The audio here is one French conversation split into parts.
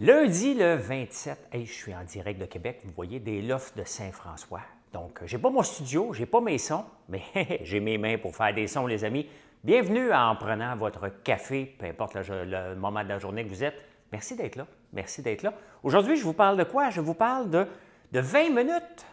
Lundi le 27, hey, je suis en direct de Québec, vous voyez, des lofts de Saint-François. Donc, j'ai pas mon studio, j'ai pas mes sons, mais j'ai mes mains pour faire des sons, les amis. Bienvenue en prenant votre café, peu importe le, le moment de la journée que vous êtes. Merci d'être là. Merci d'être là. Aujourd'hui, je vous parle de quoi? Je vous parle de, de 20 minutes.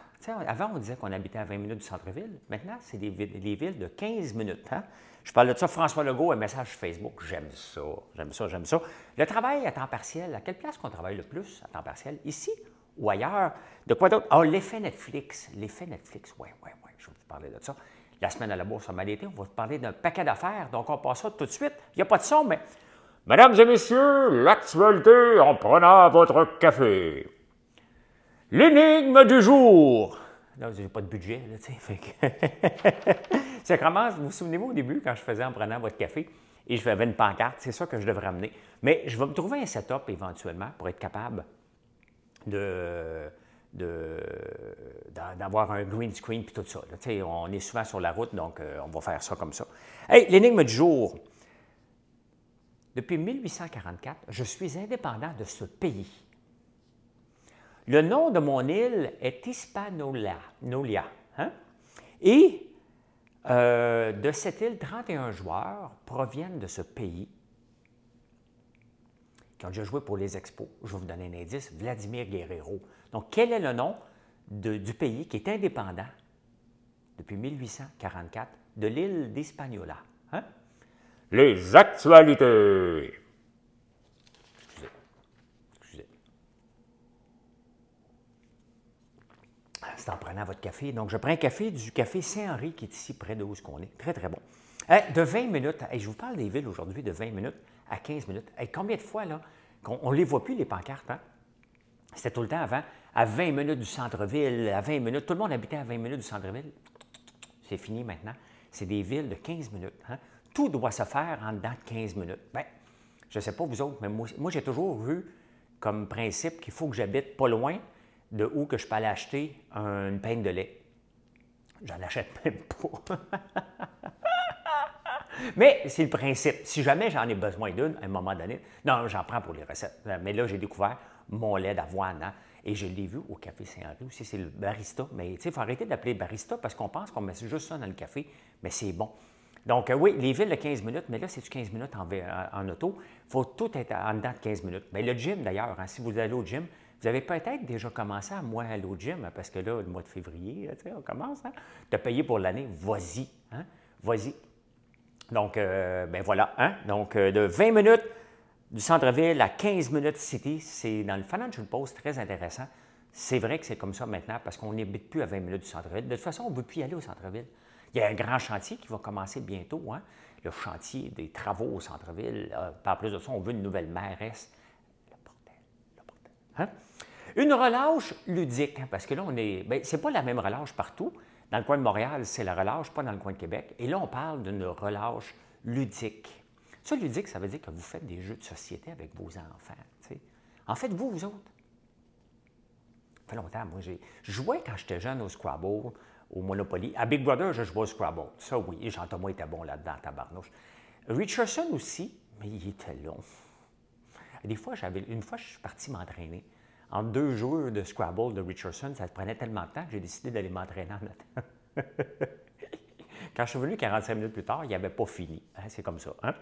Avant, on disait qu'on habitait à 20 minutes du centre-ville. Maintenant, c'est des, villes de 15 minutes. Hein? Je parle de ça, François Legault, un message Facebook. J'aime ça, j'aime ça, j'aime ça. Le travail à temps partiel, à quelle place qu'on travaille le plus à temps partiel? Ici ou ailleurs? De quoi d'autre? Ah, l'effet Netflix. L'effet Netflix, oui, oui, oui, je vais vous parler de ça. La semaine à la bourse a mal été, on va vous parler d'un paquet d'affaires, donc on passe ça tout de suite. Il n'y a pas de son, mais... Mesdames et messieurs, l'actualité en prenant votre café. L'énigme du jour. Là, j'ai pas de budget, là, tu sais. vous vous souvenez-vous au début, quand je faisais en prenant votre café, et je faisais une pancarte, c'est ça que je devrais amener. Mais je vais me trouver un setup éventuellement pour être capable de, d'avoir un green screen puis tout ça. on est souvent sur la route, donc euh, on va faire ça comme ça. Hey, l'énigme du jour. Depuis 1844, je suis indépendant de ce pays. Le nom de mon île est Hispanola. Hein? Et euh, de cette île, 31 joueurs proviennent de ce pays qui ont déjà joué pour les expos. Je vais vous donner un indice, Vladimir Guerrero. Donc, quel est le nom du pays qui est indépendant depuis 1844 de l'île d'Hispaniola? Hein? Les actualités. C'est en prenant votre café. Donc, je prends un café du café Saint-Henri qui est ici près de où ce qu'on est. Très, très bon. de 20 minutes, je vous parle des villes aujourd'hui de 20 minutes à 15 minutes. combien de fois, là, qu'on ne les voit plus, les pancartes, hein? C'était tout le temps avant, à 20 minutes du centre-ville, à 20 minutes. Tout le monde habitait à 20 minutes du centre-ville. C'est fini maintenant. C'est des villes de 15 minutes. Hein? Tout doit se faire en dedans de 15 minutes. Bien, je ne sais pas vous autres, mais moi, j'ai toujours eu comme principe qu'il faut que j'habite pas loin de où que je peux aller acheter une peine de lait. J'en achète même pas. Mais c'est le principe. Si jamais j'en ai besoin d'une, à un moment donné, non, j'en prends pour les recettes. Mais là, j'ai découvert mon lait d'avoine. Hein, et je l'ai vu au Café Saint-Henri aussi, c'est le barista. Mais il faut arrêter d'appeler barista parce qu'on pense qu'on met juste ça dans le café, mais c'est bon. Donc, euh, oui, les villes de 15 minutes, mais là, c'est 15 minutes en, auto. Il faut tout être en dedans de 15 minutes. Mais le gym, d'ailleurs, hein, si vous allez au gym, vous avez peut-être déjà commencé à moi aller au gym, parce que là, le mois de février, on commence. Hein? Tu as payé pour l'année, vas-y. Hein? Vas-y. Donc, euh, ben voilà. Hein? Donc, euh, de 20 minutes du centre-ville à 15 minutes city, c'est dans le Financial Post très intéressant. C'est vrai que c'est comme ça maintenant parce qu'on n'habite plus à 20 minutes du centre-ville. De toute façon, on ne veut plus y aller au centre-ville. Il y a un grand chantier qui va commencer bientôt, hein? le chantier des travaux au centre-ville. par plus de ça, on veut une nouvelle mairesse Hein? Une relâche ludique, hein, parce que là, on est. Bien, c'est pas la même relâche partout. Dans le coin de Montréal, c'est la relâche, pas dans le coin de Québec. Et là, on parle d'une relâche ludique. Ça, ludique, ça veut dire que vous faites des jeux de société avec vos enfants. En fait, vous, vous autres. Ça fait longtemps, moi, j'ai. Je jouais quand j'étais jeune au Scrabble, au Monopoly. À Big Brother, je jouais au Scrabble. Ça, oui. Et Jean-Thomas était bon là-dedans, tabarnouche. Richardson aussi, mais il était long. Des fois, une fois, je suis parti m'entraîner. En deux jours de Scrabble de Richardson, ça prenait tellement de temps que j'ai décidé d'aller m'entraîner en attendant. Quand je suis venu 45 minutes plus tard, il n'avait pas fini. Hein, c'est comme ça. Hein.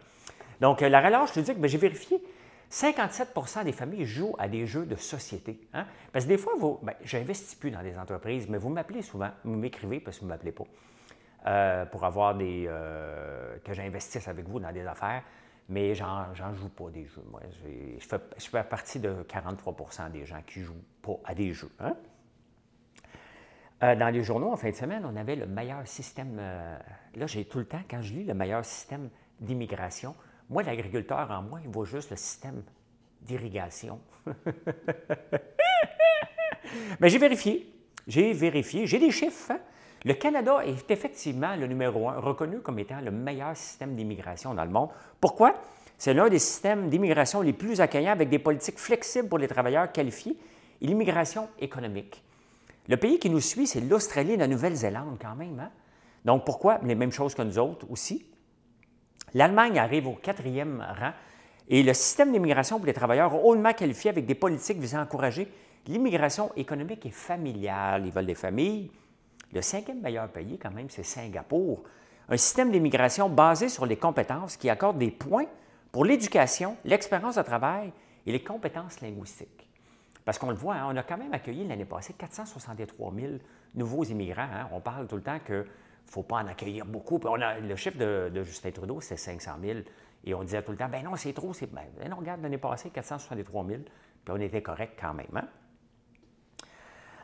Donc, euh, la relâche, je te dis que ben, j'ai vérifié. 57% des familles jouent à des jeux de société. Hein. Parce que des fois, vous, ben, j'investis plus dans des entreprises, mais vous m'appelez souvent, vous m'écrivez parce que vous ne m'appelez pas, euh, pour avoir des. Euh, que j'investisse avec vous dans des affaires mais j'en joue pas des jeux. Moi, je fais, partie de 43% des gens qui jouent pas à des jeux. Hein. Euh, dans les journaux, en fin de semaine, on avait le meilleur système. Euh, là, j'ai tout le temps, quand je lis le meilleur système d'immigration, moi, l'agriculteur en moi, il voit juste le système d'irrigation. Mais j'ai vérifié. J'ai vérifié. J'ai des chiffres. Hein. Le Canada est effectivement le numéro un, reconnu comme étant le meilleur système d'immigration dans le monde. Pourquoi? C'est l'un des systèmes d'immigration les plus accueillants avec des politiques flexibles pour les travailleurs qualifiés et l'immigration économique. Le pays qui nous suit, c'est l'Australie et la Nouvelle-Zélande quand même. Hein? Donc pourquoi? Les mêmes choses que nous autres aussi. L'Allemagne arrive au quatrième rang. Et le système d'immigration pour les travailleurs hautement qualifiés avec des politiques visant à encourager l'immigration économique et familiale. Ils veulent des familles. Le cinquième meilleur pays, quand même, c'est Singapour. Un système d'immigration basé sur les compétences qui accorde des points pour l'éducation, l'expérience de travail et les compétences linguistiques. Parce qu'on le voit, hein, on a quand même accueilli l'année passée 463 000 nouveaux immigrants. Hein. On parle tout le temps qu'il ne faut pas en accueillir beaucoup. on a, le chiffre de, Justin Trudeau, c'est 500 000. Et on disait tout le temps, ben non, c'est trop. Ben, ben non, regarde, l'année passée, 463 000. Puis on était correct quand même. Hein.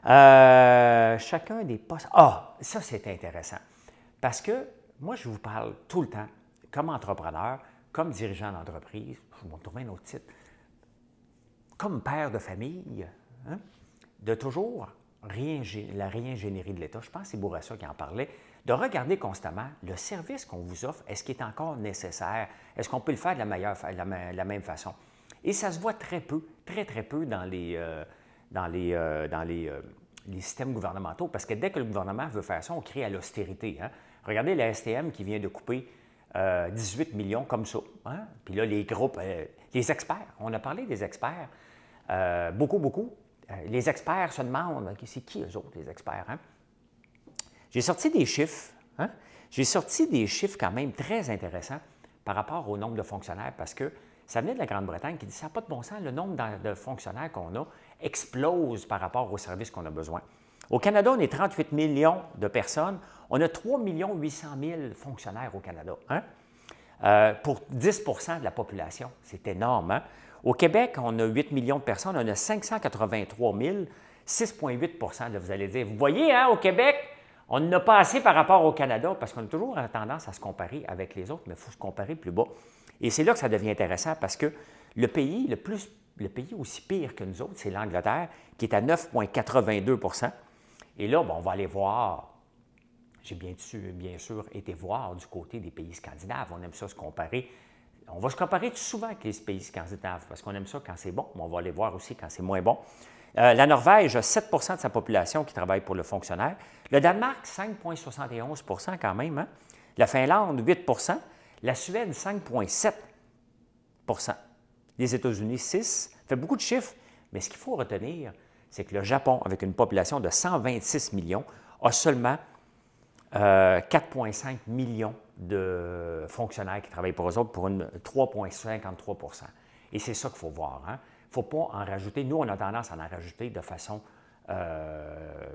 Euh, chacun des postes. Ah, ça, c'est intéressant. Parce que moi, je vous parle tout le temps, comme entrepreneur, comme dirigeant d'entreprise, je vais trouver un autre titre, comme père de famille, hein, de toujours la réingénierie de l'État. Je pense que c'est Bourassa qui en parlait. De regarder constamment le service qu'on vous offre, est-ce qu'il est encore nécessaire? Est-ce qu'on peut le faire de la, meilleure, même façon? Et ça se voit très peu, très, très peu dans les, euh, dans les, euh, dans les, euh, les, systèmes gouvernementaux, parce que dès que le gouvernement veut faire ça, on crée à l'austérité. Hein. Regardez la STM qui vient de couper 18 millions comme ça. Hein. Puis là, les groupes, les experts, on a parlé des experts, beaucoup, beaucoup. les experts se demandent, c'est qui eux autres, les experts? Hein? J'ai sorti des chiffres. Hein? J'ai sorti des chiffres quand même très intéressants par rapport au nombre de fonctionnaires parce que ça venait de la Grande-Bretagne qui dit ça n'a pas de bon sens, le nombre de fonctionnaires qu'on a explose par rapport aux services qu'on a besoin. Au Canada, on est 38 millions de personnes. On a 3 800 000 fonctionnaires au Canada. Hein? Euh, pour 10% de la population. C'est énorme. Hein? Au Québec, on a 8 millions de personnes. On a 583 000, 6,8% Vous allez dire, vous voyez, hein, au Québec, on n'a pas assez par rapport au Canada parce qu'on a toujours tendance à se comparer avec les autres, mais il faut se comparer plus bas. Et c'est là que ça devient intéressant parce que le pays, le, plus, le pays aussi pire que nous autres, c'est l'Angleterre, qui est à 9,82% Et là, on va aller voir. J'ai bien, bien sûr été voir du côté des pays scandinaves. On aime ça se comparer. On va se comparer souvent avec les pays scandinaves parce qu'on aime ça quand c'est bon, mais on va aller voir aussi quand c'est moins bon. Euh, la Norvège a 7% de sa population qui travaille pour le fonctionnaire. Le Danemark, 5,71% quand même. Hein. La Finlande, 8% La Suède, 5,7 Les États-Unis, 6 Ça fait beaucoup de chiffres, mais ce qu'il faut retenir, c'est que le Japon, avec une population de 126 millions, a seulement 4,5 euh, millions de fonctionnaires qui travaillent pour eux autres pour une 3,53% Et c'est ça qu'il faut voir. Hein ne faut pas en rajouter. Nous, on a tendance à en rajouter de façon euh,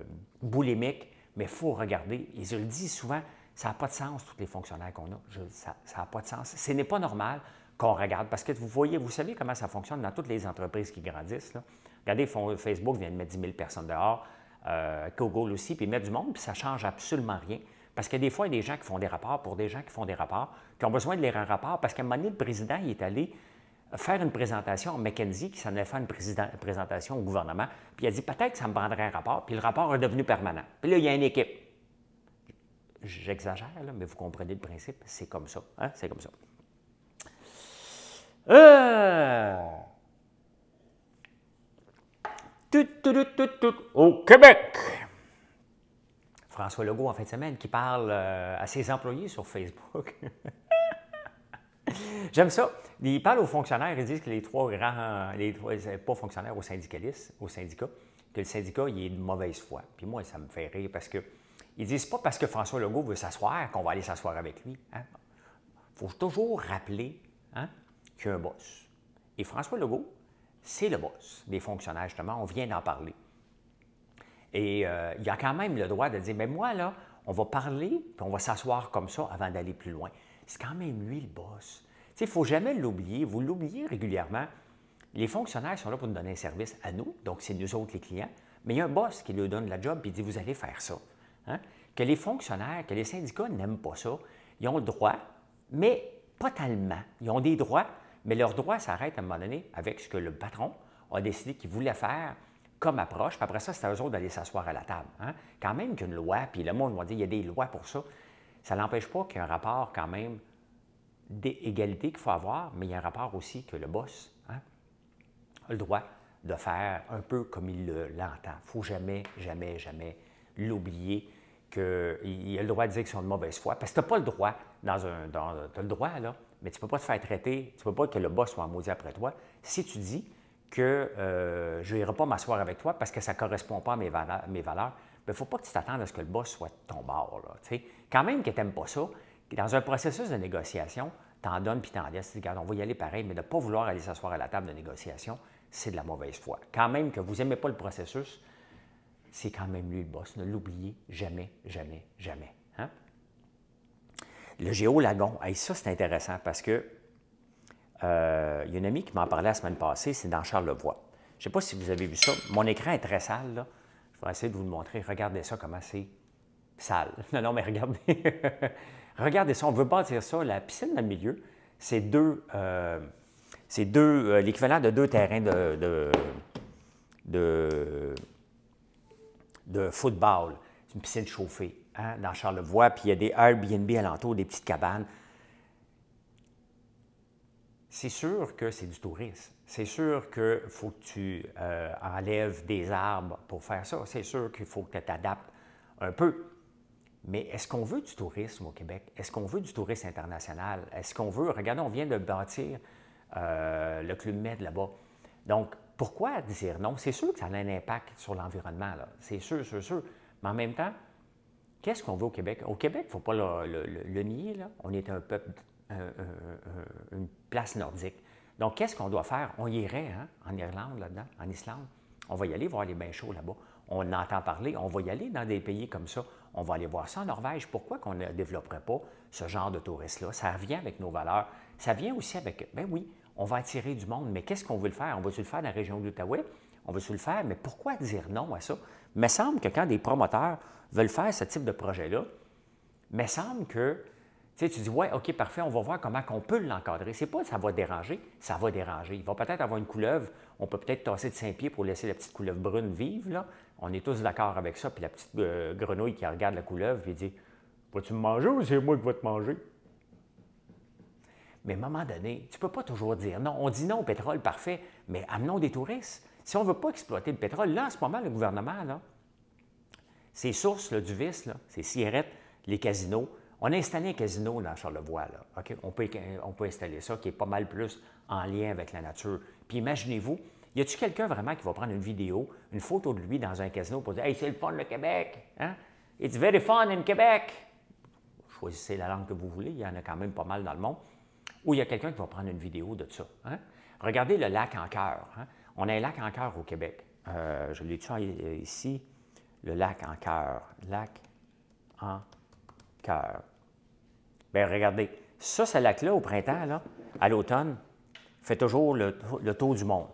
boulimique, mais il faut regarder. Et je le dis souvent, ça n'a pas de sens, tous les fonctionnaires qu'on a. ça n'a pas de sens. Ce n'est pas normal qu'on regarde, parce que vous voyez, vous savez comment ça fonctionne dans toutes les entreprises qui grandissent. Regardez, Facebook vient de mettre 10 000 personnes dehors, euh, Google aussi, puis mettent du monde, puis ça ne change absolument rien. Parce que des fois, il y a des gens qui font des rapports pour des gens qui font des rapports, qui ont besoin de lire un rapport, parce qu'à un moment donné, le président il est allé faire une présentation à McKenzie, qui s'en allait faire une, présentation au gouvernement, puis il a dit peut-être que ça me prendrait un rapport, puis le rapport est devenu permanent. Puis là, il y a une équipe. J'exagère, mais vous comprenez le principe, c'est comme ça. Hein? C'est comme ça. Euh... Au Québec. François Legault en fin de semaine qui parle euh, à ses employés sur Facebook. J'aime ça. Ils parlent aux fonctionnaires, ils disent que les trois grands, les trois, pas fonctionnaires aux syndicalistes, au syndicat, que le syndicat, il est de mauvaise foi. Puis moi, ça me fait rire parce que ils disent pas parce que François Legault veut s'asseoir qu'on va aller s'asseoir avec lui. Il hein. faut toujours rappeler hein, qu'il y a un boss. Et François Legault, c'est le boss des fonctionnaires, justement. On vient d'en parler. Et euh, il a quand même le droit de dire, mais moi, là, on va parler, puis on va s'asseoir comme ça avant d'aller plus loin. C'est quand même lui le boss. Il ne faut jamais l'oublier. Vous l'oubliez régulièrement. Les fonctionnaires sont là pour nous donner un service à nous, donc c'est nous autres les clients, mais il y a un boss qui lui donne la job et dit Vous allez faire ça. Hein? Que les fonctionnaires, que les syndicats n'aiment pas ça, ils ont le droit, mais pas tellement. Ils ont des droits, mais leurs droits s'arrêtent à un moment donné avec ce que le patron a décidé qu'il voulait faire comme approche. Puis après ça, c'est à eux autres d'aller s'asseoir à la table. Hein? Quand même qu'une loi, puis le monde va dire il y a des lois pour ça, ça n'empêche pas qu'il y ait un rapport quand même d'égalité qu'il faut avoir, mais il y a un rapport aussi que le boss hein, a le droit de faire un peu comme il l'entend. Il ne faut jamais, jamais, jamais l'oublier qu'il a le droit de dire qu'ils sont de mauvaise foi, parce que tu n'as pas le droit dans un... as le droit, là, mais tu ne peux pas te faire traiter, tu ne peux pas que le boss soit maudit après toi. Si tu dis que euh, je n'irai pas m'asseoir avec toi parce que ça ne correspond pas à mes valeurs, il ne faut pas que tu t'attendes à ce que le boss soit ton bord. Quand même que tu n'aimes pas ça, dans un processus de négociation, tu en donnes puis tu en laisses. Regarde, on va y aller pareil, mais de ne pas vouloir aller s'asseoir à la table de négociation, c'est de la mauvaise foi. Quand même que vous n'aimez pas le processus, c'est quand même lui le boss. Ne l'oubliez jamais, jamais, jamais. Hein? Le géolagon, ça c'est intéressant parce que euh, il y a une amie qui m'en parlait la semaine passée, c'est dans Charlevoix. Je ne sais pas si vous avez vu ça. Mon écran est très sale. Je vais essayer de vous le montrer. Regardez ça, comment c'est sale. Non, non, mais regardez. regardez ça. On veut bâtir ça. La piscine dans le milieu, c'est deux, euh, c'est deux, euh, l'équivalent de deux terrains de, de, de, football. C'est une piscine chauffée hein, dans Charlevoix, puis il y a des Airbnb alentour, des petites cabanes. C'est sûr que c'est du tourisme. C'est sûr qu'il faut que tu euh, enlèves des arbres pour faire ça. C'est sûr qu'il faut que tu t'adaptes un peu. Mais est-ce qu'on veut du tourisme au Québec? Est-ce qu'on veut du tourisme international? Est-ce qu'on veut, regardez, on vient de bâtir euh, le Club Med là-bas. Donc, pourquoi dire non? C'est sûr que ça a un impact sur l'environnement, c'est sûr, c'est sûr. Mais en même temps, qu'est-ce qu'on veut au Québec? Au Québec, il ne faut pas le, nier, là. on est un peuple, une place nordique. Donc, qu'est-ce qu'on doit faire? On irait hein, en Irlande, là-dedans, en Islande. On va y aller voir les bains chauds là-bas. On entend parler, on va y aller dans des pays comme ça. On va aller voir ça en Norvège. Pourquoi qu'on ne développerait pas ce genre de tourisme-là? Ça revient avec nos valeurs. Ça vient aussi avec, ben oui, on va attirer du monde, mais qu'est-ce qu'on veut le faire? On va-tu le faire dans la région de l'Outaouais? On va-tu le faire? Mais pourquoi dire non à ça? Il me semble que quand des promoteurs veulent faire ce type de projet-là, il me semble que tu, dis, ouais, OK, parfait, on va voir comment on peut l'encadrer. C'est pas ça va déranger, ça va déranger. Il va peut-être avoir une couleuvre, on peut peut-être tasser de Saint-Pied pour laisser la petite couleuvre brune vivre, là. On est tous d'accord avec ça. Puis la petite euh, grenouille qui regarde la couleuvre, puis dit, vas-tu me manger ou c'est moi qui vais te manger? Mais à un moment donné, tu ne peux pas toujours dire non. On dit non au pétrole, parfait, mais amenons des touristes. Si on ne veut pas exploiter le pétrole, là, en ce moment, le gouvernement, là, ses sources là, du vice, c'est cigarettes, les casinos, on a installé un casino dans Charlevoix. Là. On, peut, on peut installer ça qui est pas mal plus en lien avec la nature. Puis imaginez-vous, y a-t-il quelqu'un vraiment qui va prendre une vidéo, une photo de lui dans un casino pour dire Hey, c'est le fun le Québec! Hein? It's very fun in Québec! Choisissez la langue que vous voulez, il y en a quand même pas mal dans le monde. Ou il y a quelqu'un qui va prendre une vidéo de ça. Hein? Regardez le lac en cœur. Hein? On a un lac en cœur au Québec. Euh, je l'ai dit ici, le lac en cœur. Lac en cœur. Bien, regardez, ça, ce lac-là, au printemps, là, à l'automne, fait toujours le, tour du monde.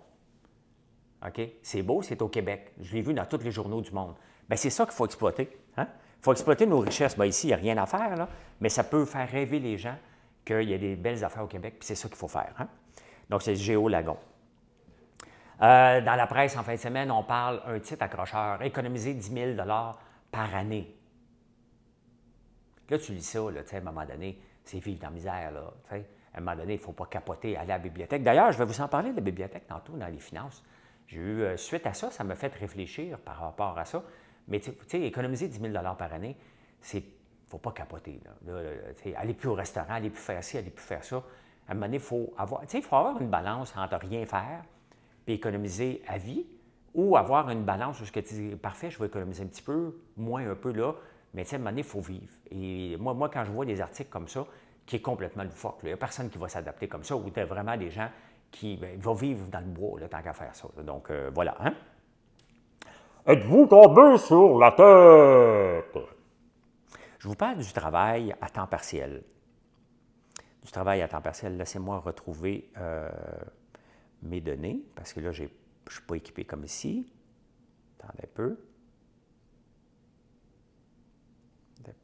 OK? C'est beau, c'est au Québec. Je l'ai vu dans tous les journaux du monde. Bien, c'est ça qu'il faut exploiter. Il hein? faut exploiter nos richesses. Bien, ici, il n'y a rien à faire, mais ça peut faire rêver les gens qu'il y a des belles affaires au Québec, puis c'est ça qu'il faut faire. Hein? Donc, c'est Géo Lagon. Euh, dans la presse, en fin de semaine, on parle un titre accrocheur, économiser 10 000 par année. Là, tu lis ça, là, à un moment donné, c'est vivre dans la misère. Là, à un moment donné, il ne faut pas capoter, aller à la bibliothèque. D'ailleurs, je vais vous en parler de la bibliothèque tantôt dans les finances. J'ai eu, euh, suite à ça, ça m'a fait réfléchir par rapport à ça. Mais économiser 10 000 par année, c'est faut pas capoter. Là. aller plus au restaurant, aller plus faire ci, aller plus faire ça. À un moment donné, il faut avoir, faut avoir une balance entre rien faire et économiser à vie ou avoir une balance où tu dis, parfait, je vais économiser un petit peu, moins un peu là, mais à un moment donné, il faut vivre. Et moi, moi, quand je vois des articles comme ça, qui est complètement loufoque, il n'y a personne qui va s'adapter comme ça, ou tu vraiment des gens qui ben, vont vivre dans le bois, là, tant qu'à faire ça. Donc, euh, voilà. Hein? Êtes-vous tombé sur la tête? Je vous parle du travail à temps partiel. Du travail à temps partiel, laissez-moi retrouver euh, mes données, parce que là, je ne suis pas équipé comme ici. Attendez un peu.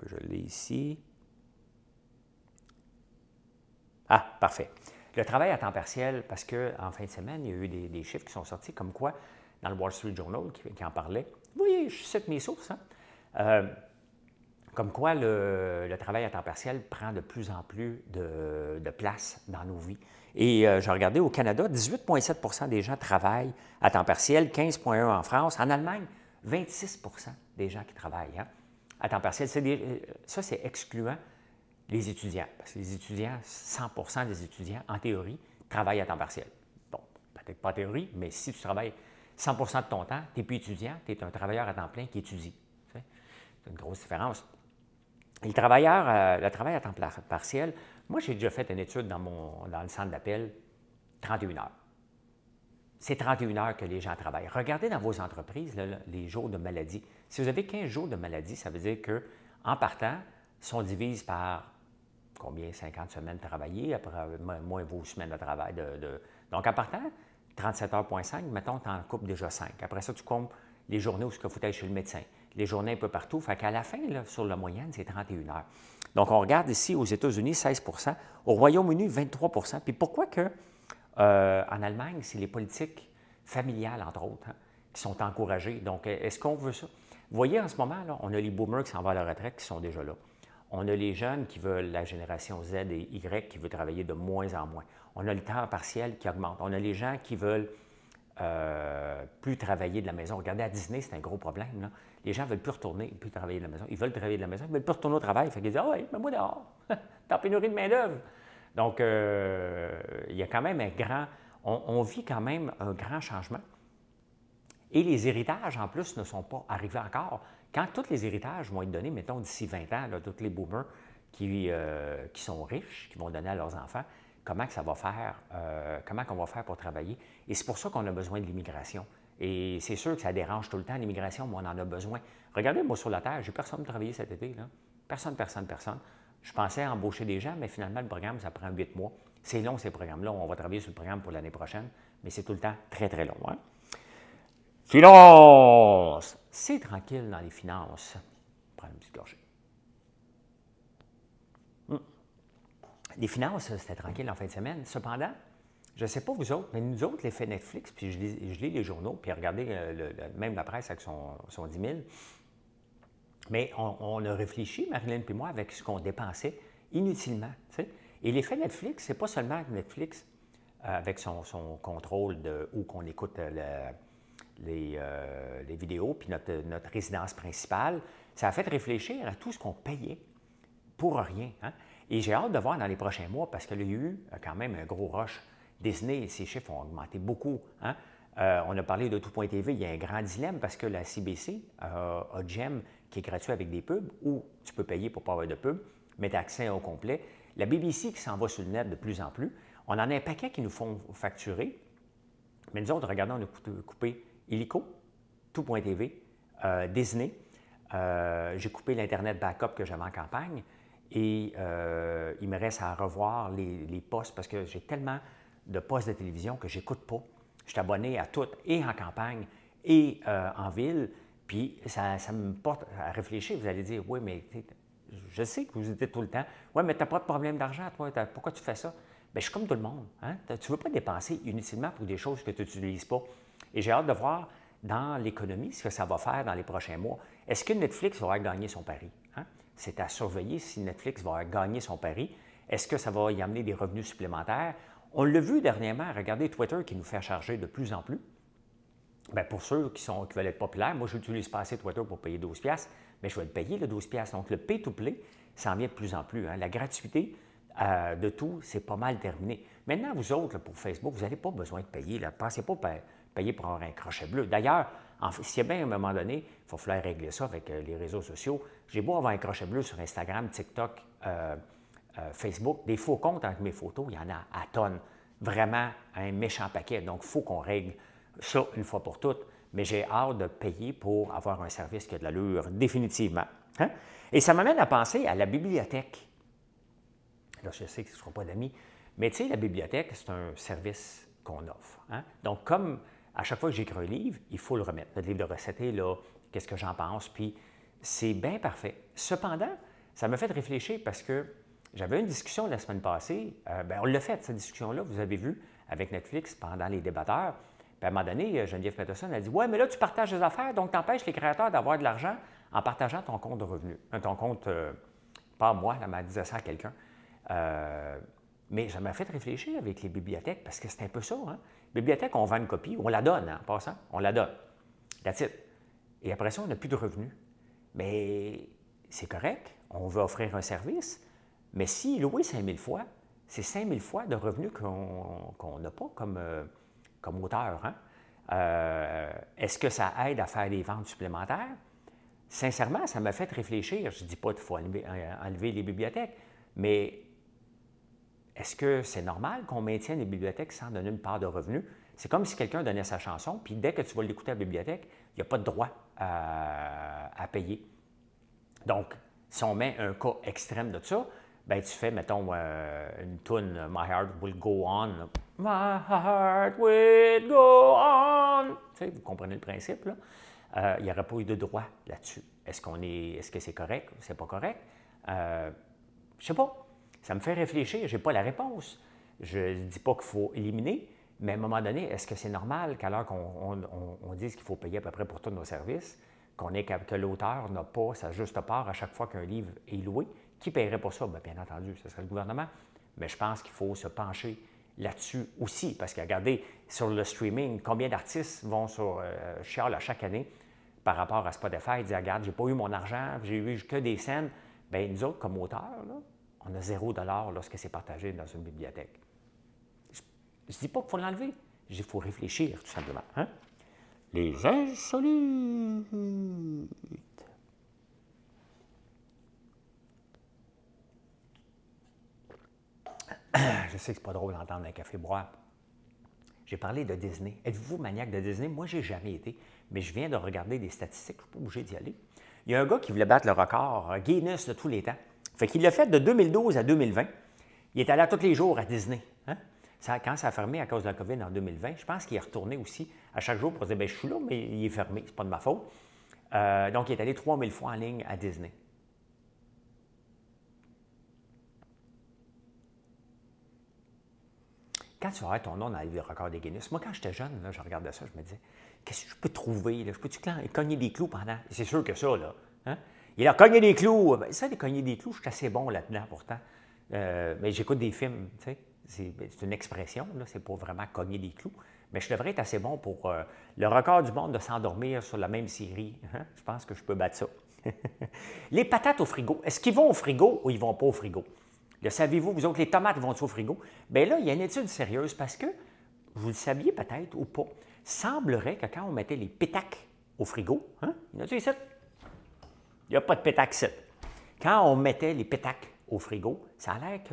Je l'ai ici. Ah, parfait. Le travail à temps partiel, parce qu'en fin de semaine, il y a eu des, chiffres qui sont sortis, comme quoi, dans le Wall Street Journal, qui, en parlait, vous voyez, je cite mes sources, hein? euh, comme quoi le, travail à temps partiel prend de plus en plus de, place dans nos vies. Et euh, j'ai regardé au Canada, 18,7% des gens travaillent à temps partiel, 15,1 en France. En Allemagne, 26% des gens qui travaillent. Hein? à temps partiel. Euh, ça, c'est excluant les étudiants. Parce que les étudiants, 100% des étudiants, en théorie, travaillent à temps partiel. Bon, peut-être pas en théorie, mais si tu travailles 100% de ton temps, tu n'es plus étudiant, tu es un travailleur à temps plein qui étudie. C'est une grosse différence. Euh, le travail à temps partiel, moi, j'ai déjà fait une étude dans, mon, dans le centre d'appel, 31 heures. C'est 31 heures que les gens travaillent. Regardez dans vos entreprises les jours de maladie. Si vous avez 15 jours de maladie, ça veut dire que en partant, si on divise par combien 50 semaines travaillées, après moins vos semaines de travail. Donc, en partant, 37 heures,5, mettons, tu en coupes déjà 5. Après ça, tu comptes les journées où il faut aller chez le médecin, les journées un peu partout. Fait qu'à la fin, sur la moyenne, c'est 31 heures. Donc, on regarde ici aux États-Unis, 16% Au Royaume-Uni, 23% Puis pourquoi que euh, en Allemagne, c'est les politiques familiales, entre autres, hein, qui sont encouragées. Donc, est-ce qu'on veut ça? Vous voyez, en ce moment, on a les boomers qui s'en vont à la retraite, qui sont déjà là. On a les jeunes qui veulent, la génération Z et Y, qui veut travailler de moins en moins. On a le temps partiel qui augmente. On a les gens qui veulent euh, plus travailler de la maison. Regardez, à Disney, c'est un gros problème. Les gens ne veulent plus retourner, plus travailler de la maison. Ils veulent travailler de la maison, ils ne veulent plus retourner au travail. Fait qu'ils disent Ah oui, mais moi dehors, t'as pénurie de main-d'œuvre. Donc, euh, il y a quand même un grand. On, vit quand même un grand changement. Et les héritages, en plus, ne sont pas arrivés encore. Quand tous les héritages vont être donnés, mettons d'ici 20 ans, tous les boomers qui, euh, qui, sont riches, qui vont donner à leurs enfants, comment que ça va faire, euh, comment qu'on va faire pour travailler? Et c'est pour ça qu'on a besoin de l'immigration. Et c'est sûr que ça dérange tout le temps l'immigration, mais on en a besoin. Regardez, moi, sur la Terre, j'ai personne de travailler cet été. Là. Personne, personne, personne. Je pensais embaucher des gens, mais finalement, le programme, ça prend huit mois. C'est long, ces programmes-là. On va travailler sur le programme pour l'année prochaine, mais c'est tout le temps très, très long. Hein? Finance! C'est tranquille dans les finances. Prends une petite gorgée. Hmm. Les finances, c'était tranquille en fin de semaine. Cependant, je ne sais pas vous autres, mais nous autres, l'effet Netflix, puis je lis, les journaux, puis regardez même la presse avec son, son 10 000, mais on, a réfléchi, Marilyn et moi, avec ce qu'on dépensait inutilement. Et l'effet Netflix, c'est pas seulement Netflix euh, avec son, contrôle de où qu'on écoute euh, euh, les, vidéos, puis notre, résidence principale. Ça a fait réfléchir à tout ce qu'on payait pour rien. Hein. Et j'ai hâte de voir dans les prochains mois, parce qu'il y a eu quand même un gros rush. Disney, ses chiffres ont augmenté beaucoup. Hein. on a parlé de tout.tv, il y a un grand dilemme parce que la CBC a GEM qui est gratuit avec des pubs, ou tu peux payer pour pas avoir de pubs, mais tu as accès au complet. La BBC qui s'en va sur le net de plus en plus. On en a un paquet qui nous font facturer, mais nous autres, regardons, on a coupé Illico, Tout.tv, euh, Disney. Euh, j'ai coupé l'Internet backup que j'avais en campagne et euh, il me reste à revoir les, postes parce que j'ai tellement de postes de télévision que j'écoute pas. Je suis abonné à toutes, et en campagne et en ville. Puis ça, me porte à réfléchir. Vous allez dire, oui, mais je sais que vous êtes tout le temps. Oui, mais tu n'as pas de problème d'argent, toi. Pourquoi tu fais ça? Bien, je suis comme tout le monde. Hein? Tu ne veux pas dépenser inutilement pour des choses que tu n'utilises pas. Et j'ai hâte de voir dans l'économie ce que ça va faire dans les prochains mois. Est-ce que Netflix va gagner son pari? Hein? C'est à surveiller si Netflix va gagner son pari. Est-ce que ça va y amener des revenus supplémentaires? On l'a vu dernièrement, regardez Twitter qui nous fait charger de plus en plus. Bien, pour ceux qui, sont, qui veulent être populaires, moi, je n'utilise pas assez Twitter pour payer 12 mais je vais le payer, le 12 Donc, le pay-to-play, ça en vient de plus en plus. Hein. La gratuité euh, de tout, c'est pas mal terminé. Maintenant, vous autres, pour Facebook, vous n'avez pas besoin de payer. Ne Pensez pas payer pour avoir un crochet bleu. D'ailleurs, s'il y a bien un moment donné, il va falloir régler ça avec euh, les réseaux sociaux. J'ai beau avoir un crochet bleu sur Instagram, TikTok, euh, Facebook, des faux comptes avec mes photos, il y en a à tonnes. Vraiment un méchant paquet. Donc, il faut qu'on règle ça une fois pour toutes, mais j'ai hâte de payer pour avoir un service qui a de l'allure, définitivement. Hein? Et ça m'amène à penser à la bibliothèque. Là, je sais que ce ne sera pas d'amis, mais tu sais, la bibliothèque, c'est un service qu'on offre. Hein? Donc, comme à chaque fois que j'écris un livre, il faut le remettre. Le livre de recettes là, qu'est-ce que j'en pense, puis c'est bien parfait. Cependant, ça m'a fait réfléchir parce que j'avais une discussion la semaine passée, euh, ben, on l'a fait, cette discussion-là, vous avez vu, avec Netflix pendant les débatteurs. Puis à un moment donné, euh, Geneviève Peterson a dit Ouais, mais là, tu partages des affaires, donc tu empêches les créateurs d'avoir de l'argent en partageant ton compte de revenus. Euh, ton compte, pas moi, elle m'a dit ça à quelqu'un. mais ça m'a fait réfléchir avec les bibliothèques parce que c'est un peu ça. Hein? Bibliothèque, on vend une copie, on la donne hein, en passant, on la donne. That's it. Et après ça, on n'a plus de revenus. Mais c'est correct, on veut offrir un service. Mais si louer 5 000 fois, c'est 5 000 fois de revenus qu'on n'a pas comme, euh, comme auteur. Hein? Euh, est-ce que ça aide à faire des ventes supplémentaires? Sincèrement, ça m'a fait réfléchir. Je ne dis pas qu'il faut enlever, enlever, les bibliothèques, mais est-ce que c'est normal qu'on maintienne les bibliothèques sans donner une part de revenus? C'est comme si quelqu'un donnait sa chanson, puis dès que tu vas l'écouter à la bibliothèque, il n'y a pas de droit à, payer. Donc, si on met un cas extrême de ça, ben tu fais, mettons, euh, une tune My Heart Will Go On. My Heart Will Go On. Tu sais, vous comprenez le principe, là? Euh, il n'y aurait pas eu de droit là-dessus. Est-ce qu'on est, est-ce que c'est correct ou c'est pas correct? Euh, je sais pas. Ça me fait réfléchir. Je n'ai pas la réponse. Je ne dis pas qu'il faut éliminer, mais à un moment donné, est-ce que c'est normal qu'à l'heure qu'on on, dise qu'il faut payer à peu près pour tous nos services, qu'on ait, que l'auteur n'a pas sa juste part à chaque fois qu'un livre est loué? Qui paierait pour ça? Bien, bien entendu, ce serait le gouvernement. Mais je pense qu'il faut se pencher là-dessus aussi. Parce que regardez, sur le streaming, combien d'artistes vont sur euh, à chaque année par rapport à Spotify et disent Regarde, j'ai pas eu mon argent, j'ai eu que des scènes. Bien, nous autres, comme auteurs, on a zéro dollar lorsque c'est partagé dans une bibliothèque. Je ne dis pas qu'il faut l'enlever. Je dis qu'il faut réfléchir, tout simplement. Hein? Les insolites. Je sais que c'est pas drôle d'entendre un café boire. J'ai parlé de Disney. Êtes-vous maniaque de Disney? Moi, j'ai jamais été, mais je viens de regarder des statistiques. Je suis pas obligé d'y aller. Il y a un gars qui voulait battre le record euh, Guinness de tous les temps. Fait qu'il l'a fait de 2012 à 2020. Il est allé tous les jours à Disney. Quand ça a fermé à cause de la COVID en 2020, je pense qu'il est retourné aussi à chaque jour pour dire ben, Je suis là, mais il est fermé, c'est pas de ma faute. Euh, donc, il est allé 3000 fois en ligne à Disney. Quand tu vas avoir ton nom dans les records des Guinness, moi, quand j'étais jeune, je regardais ça, je me disais Qu'est-ce que je peux trouver Je peux-tu cogner des clous pendant? C'est sûr que ça, là. Hein? Il a cogné des clous. Ben, ça, des cogner des clous, je suis assez bon là-dedans pourtant. Euh, mais j'écoute des films, tu sais. Ben, c'est une expression, c'est pour vraiment cogner des clous. Mais je devrais être assez bon pour euh, le record du monde de s'endormir sur la même série. Hein? Je pense que je peux battre ça. les patates au frigo, est-ce qu'ils vont au frigo ou ils ne vont pas au frigo? Le savez-vous, vous autres, les tomates vont au frigo? Bien là, il y a une étude sérieuse parce que, vous le saviez peut-être ou pas, semblerait que quand on mettait les pétacs au frigo, hein, il y a n'y a pas de pétac ici. Quand on mettait les pétacs au frigo, ça a l'air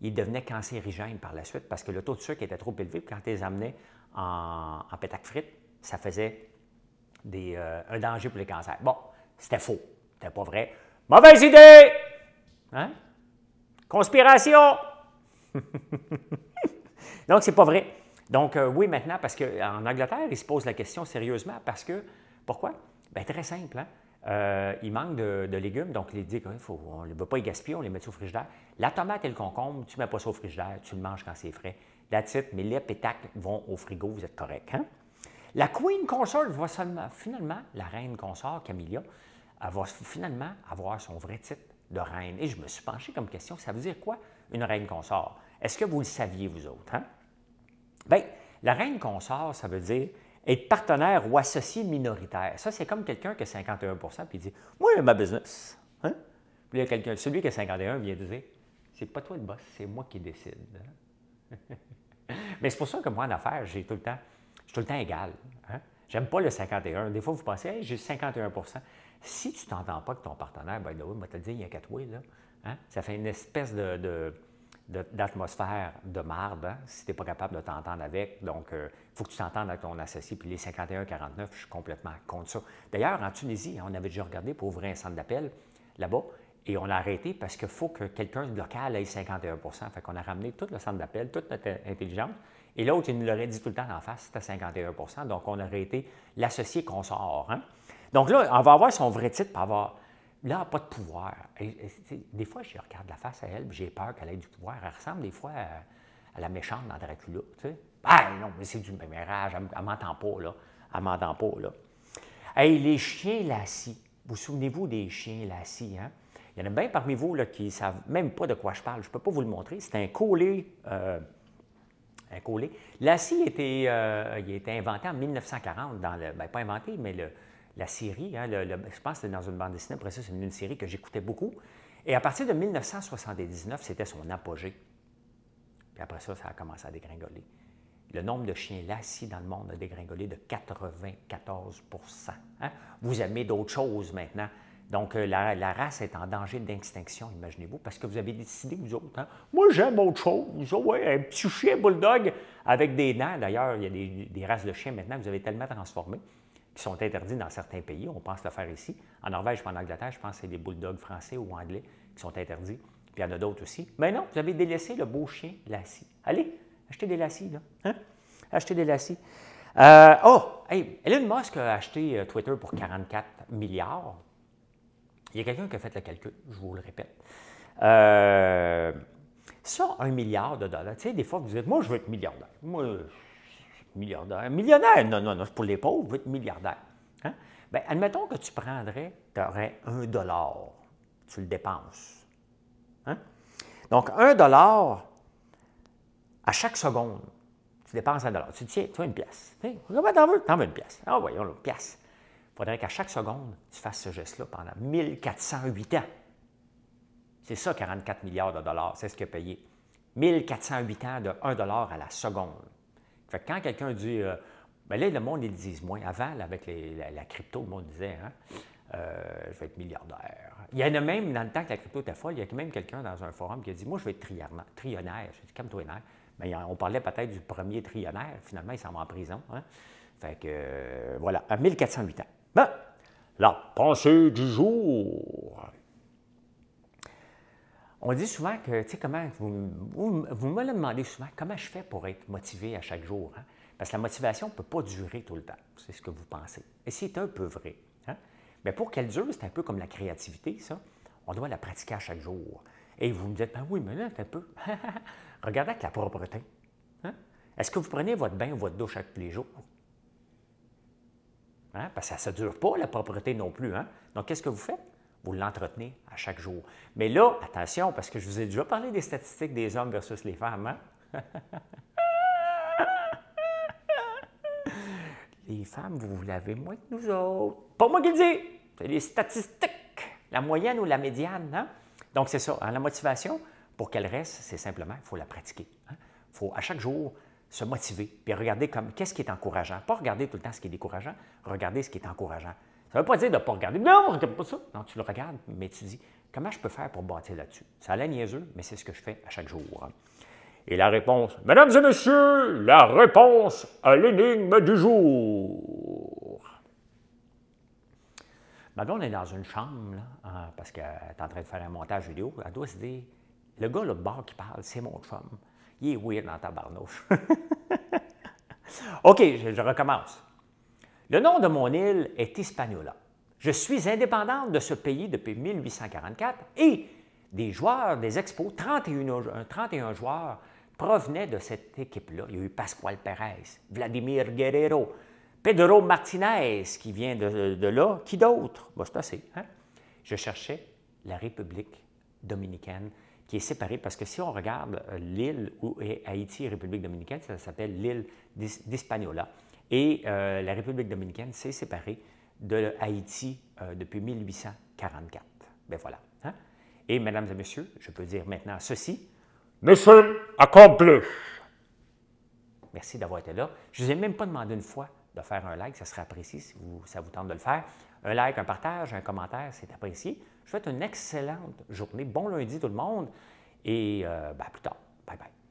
qu'ils devenaient cancérigènes par la suite parce que le taux de sucre était trop élevé. Quand ils les amenaient en, en pétac frites, ça faisait euh, un danger pour les cancers. Bon, c'était faux. C'était pas vrai. Mauvaise idée! Hein? Conspiration! Donc, c'est pas vrai. Donc, euh, oui, maintenant, parce qu'en Angleterre, ils se posent la question sérieusement parce que, pourquoi? Bien, très simple. Hein? Euh, il manque de, légumes, donc les dit faut, on ne veut pas les gaspiller, on les met au frigidaire. La tomate et le concombre, tu ne mets pas ça au frigidaire, tu le manges quand c'est frais. That's it, mais les pétacles vont au frigo, vous êtes correct. Hein? La Queen Consort va seulement, finalement, la reine consort, Camilla, elle va finalement avoir son vrai titre de reine. Et je me suis penché comme question, ça veut dire quoi, une reine consort? Est-ce que vous le saviez, vous autres? Hein? Bien, la reine consort, ça veut dire être partenaire ou associé minoritaire. Ça, c'est comme quelqu'un qui a 51 puis il dit Moi, ma business. Hein? Puis il y a quelqu'un, celui qui a 51 vient de dire C'est pas toi le boss, c'est moi qui décide. Hein? Mais c'est pour ça que moi, en affaires, j'ai tout le temps, je suis tout le temps égal. Hein? J'aime pas le 51. Des fois, vous pensez hey, j'ai 51% Si tu t'entends pas avec ton partenaire, ben là, moi, te dit, il y a qu'à toi, là. Hein? Ça fait une espèce de d'atmosphère de, marde, hein, si tu n'es pas capable de t'entendre avec. Donc, il euh, faut que tu t'entendes avec ton associé. Puis les 51-49, je suis complètement contre ça. D'ailleurs, en Tunisie, on avait déjà regardé pour ouvrir un centre d'appel là-bas. Et on l'a arrêté parce qu'il faut que quelqu'un local ait 51% Fait qu'on a ramené tout le centre d'appel, toute notre intelligence. Et l'autre, il nous l'aurait dit tout le temps en face, c'était 51% Donc, on aurait été l'associé qu'on sort. Hein. Donc là, on va avoir son vrai titre pour avoir Là, pas de pouvoir. des fois, je regarde la face à elle, j'ai peur qu'elle ait du pouvoir. Elle ressemble des fois à, la méchante dans Dracula. Tu. Ah non, mais c'est du mémérage, elle ne m'entend pas, là. Elle m'entend pas, là. Les chiens lassis. Vous souvenez-vous des chiens lassis, hein? Il y en a bien parmi vous qui ne savent même pas de quoi je parle. Je ne peux pas vous le montrer. C'est un collet. Euh, un collet. Lassie était, euh, il a été inventé en 1940, dans le, ben, pas inventé, mais le, la série. Hein, je pense que c'était dans une bande dessinée. Après ça, c'est une, série que j'écoutais beaucoup. Et à partir de 1979, c'était son apogée. Puis après ça, ça a commencé à dégringoler. Le nombre de chiens lassis dans le monde a dégringolé de 94% hein? Vous aimez d'autres choses maintenant. Donc, euh, la, race est en danger d'extinction, imaginez-vous, parce que vous avez décidé, vous autres, hein? moi j'aime autre chose. Oh, ouais, un petit chien bulldog avec des dents. D'ailleurs, il y a des, des, races de chiens maintenant que vous avez tellement transformées qui sont interdits dans certains pays. On pense le faire ici. En Norvège en Angleterre, je pense que c'est les bulldogs français ou anglais qui sont interdits. Puis il y en a d'autres aussi. Mais non, vous avez délaissé le beau chien lassie. Allez, achetez des lacis, là. Hein? Achetez des lacis. Euh, oh, hey, Elon Musk a acheté euh, Twitter pour 44 milliards. Il y a quelqu'un qui a fait le calcul, je vous le répète. Euh, ça, un milliard de dollars. Tu sais, des fois, vous dites, moi, je veux être milliardaire. Moi, milliardaire. Millionnaire, non, non, non, c'est pour les pauvres, vous êtes milliardaire. Hein? Bien, admettons que tu prendrais, tu aurais un dollar, tu le dépenses. Hein? Donc, un dollar, à chaque seconde, tu dépenses un dollar. Tu tiens, tu as une pièce. Comment t'en veux? T'en veux une pièce. Ah, voyons, une pièce. Il faudrait qu'à chaque seconde, tu fasses ce geste-là pendant 1408 ans. C'est ça, 44 milliards de dollars, c'est ce a payé. 1408 ans de 1 dollar à la seconde quand quelqu'un dit, euh, ben là, le monde, ils disent moins. Avant, avec la, crypto, le monde disait, hein, euh, je vais être milliardaire. Il y en a même, dans le temps que la crypto était folle, il y a même quelqu'un dans un forum qui a dit, moi, je vais être trillionnaire. trillionnaire. Je dis, comme toi, Mais on parlait peut-être du premier trillionnaire. Finalement, il s'en va en prison. Hein. Fait que, euh, voilà, à 1408 ans. Ben, la pensée du jour. On dit souvent que, tu sais, comment, vous, me le demandez souvent, comment je fais pour être motivé à chaque jour? Hein? Parce que la motivation ne peut pas durer tout le temps, c'est ce que vous pensez. Et c'est un peu vrai. Hein? Mais pour qu'elle dure, c'est un peu comme la créativité, ça. On doit la pratiquer à chaque jour. Et vous me dites, ben oui, mais là, c'est un peu. Regardez avec la propreté. Hein? Est-ce que vous prenez votre bain ou votre douche tous les jours? Hein? Parce que ça ne dure pas, la propreté non plus. Hein? Donc, qu'est-ce que vous faites? Vous l'entretenez à chaque jour. Mais là, attention, parce que je vous ai déjà parlé des statistiques des hommes versus les femmes. Hein? les femmes, vous l'avez moins que nous autres. Pas moi qui le dis, c'est les statistiques, la moyenne ou la médiane. Hein? Donc, c'est ça. Hein, la motivation, pour qu'elle reste, c'est simplement, il faut la pratiquer. Il faut à chaque jour se motiver, puis regarder comme qu'est-ce qui est encourageant? Pas regarder tout le temps ce qui est décourageant, regarder ce qui est encourageant. Ça ne veut pas dire de ne pas regarder. Non, regarde pas ça. Non, tu le regardes, mais tu dis, comment je peux faire pour bâtir là-dessus? Ça a l'air niaiseux, mais c'est ce que je fais à chaque jour. Et la réponse, Mesdames et Messieurs, la réponse à l'énigme du jour. Madame, on est dans une chambre, là, hein, parce qu'elle est en train de faire un montage vidéo. Elle doit se dire, le gars là bas qui parle, c'est mon chum. Il est weird dans ta barnouche. OK, je recommence. Le nom de mon île est Hispaniola. Je suis indépendante de ce pays depuis 1844 et des joueurs des expos, 31, 31 joueurs, provenaient de cette équipe-là. Il y a eu Pascual Pérez, Vladimir Guerrero, Pedro Martinez qui vient de, là. Qui d'autre? c'est assez. Hein? Je cherchais la République dominicaine qui est séparée parce que si on regarde euh, l'île où est Haïti et République dominicaine, ça s'appelle l'île d'Hispaniola. Et euh, la République dominicaine s'est séparée de Haïti euh, depuis 1844. Ben voilà. Hein? Et, mesdames et messieurs, je peux dire maintenant ceci. Mission accompli. Merci d'avoir été là. Je ne vous ai même pas demandé une fois de faire un like, ça serait apprécié si ça vous tente de le faire. Un like, un partage, un commentaire, c'est apprécié. Je vous souhaite une excellente journée. Bon lundi tout le monde et euh, ben, à plus tard. Bye bye.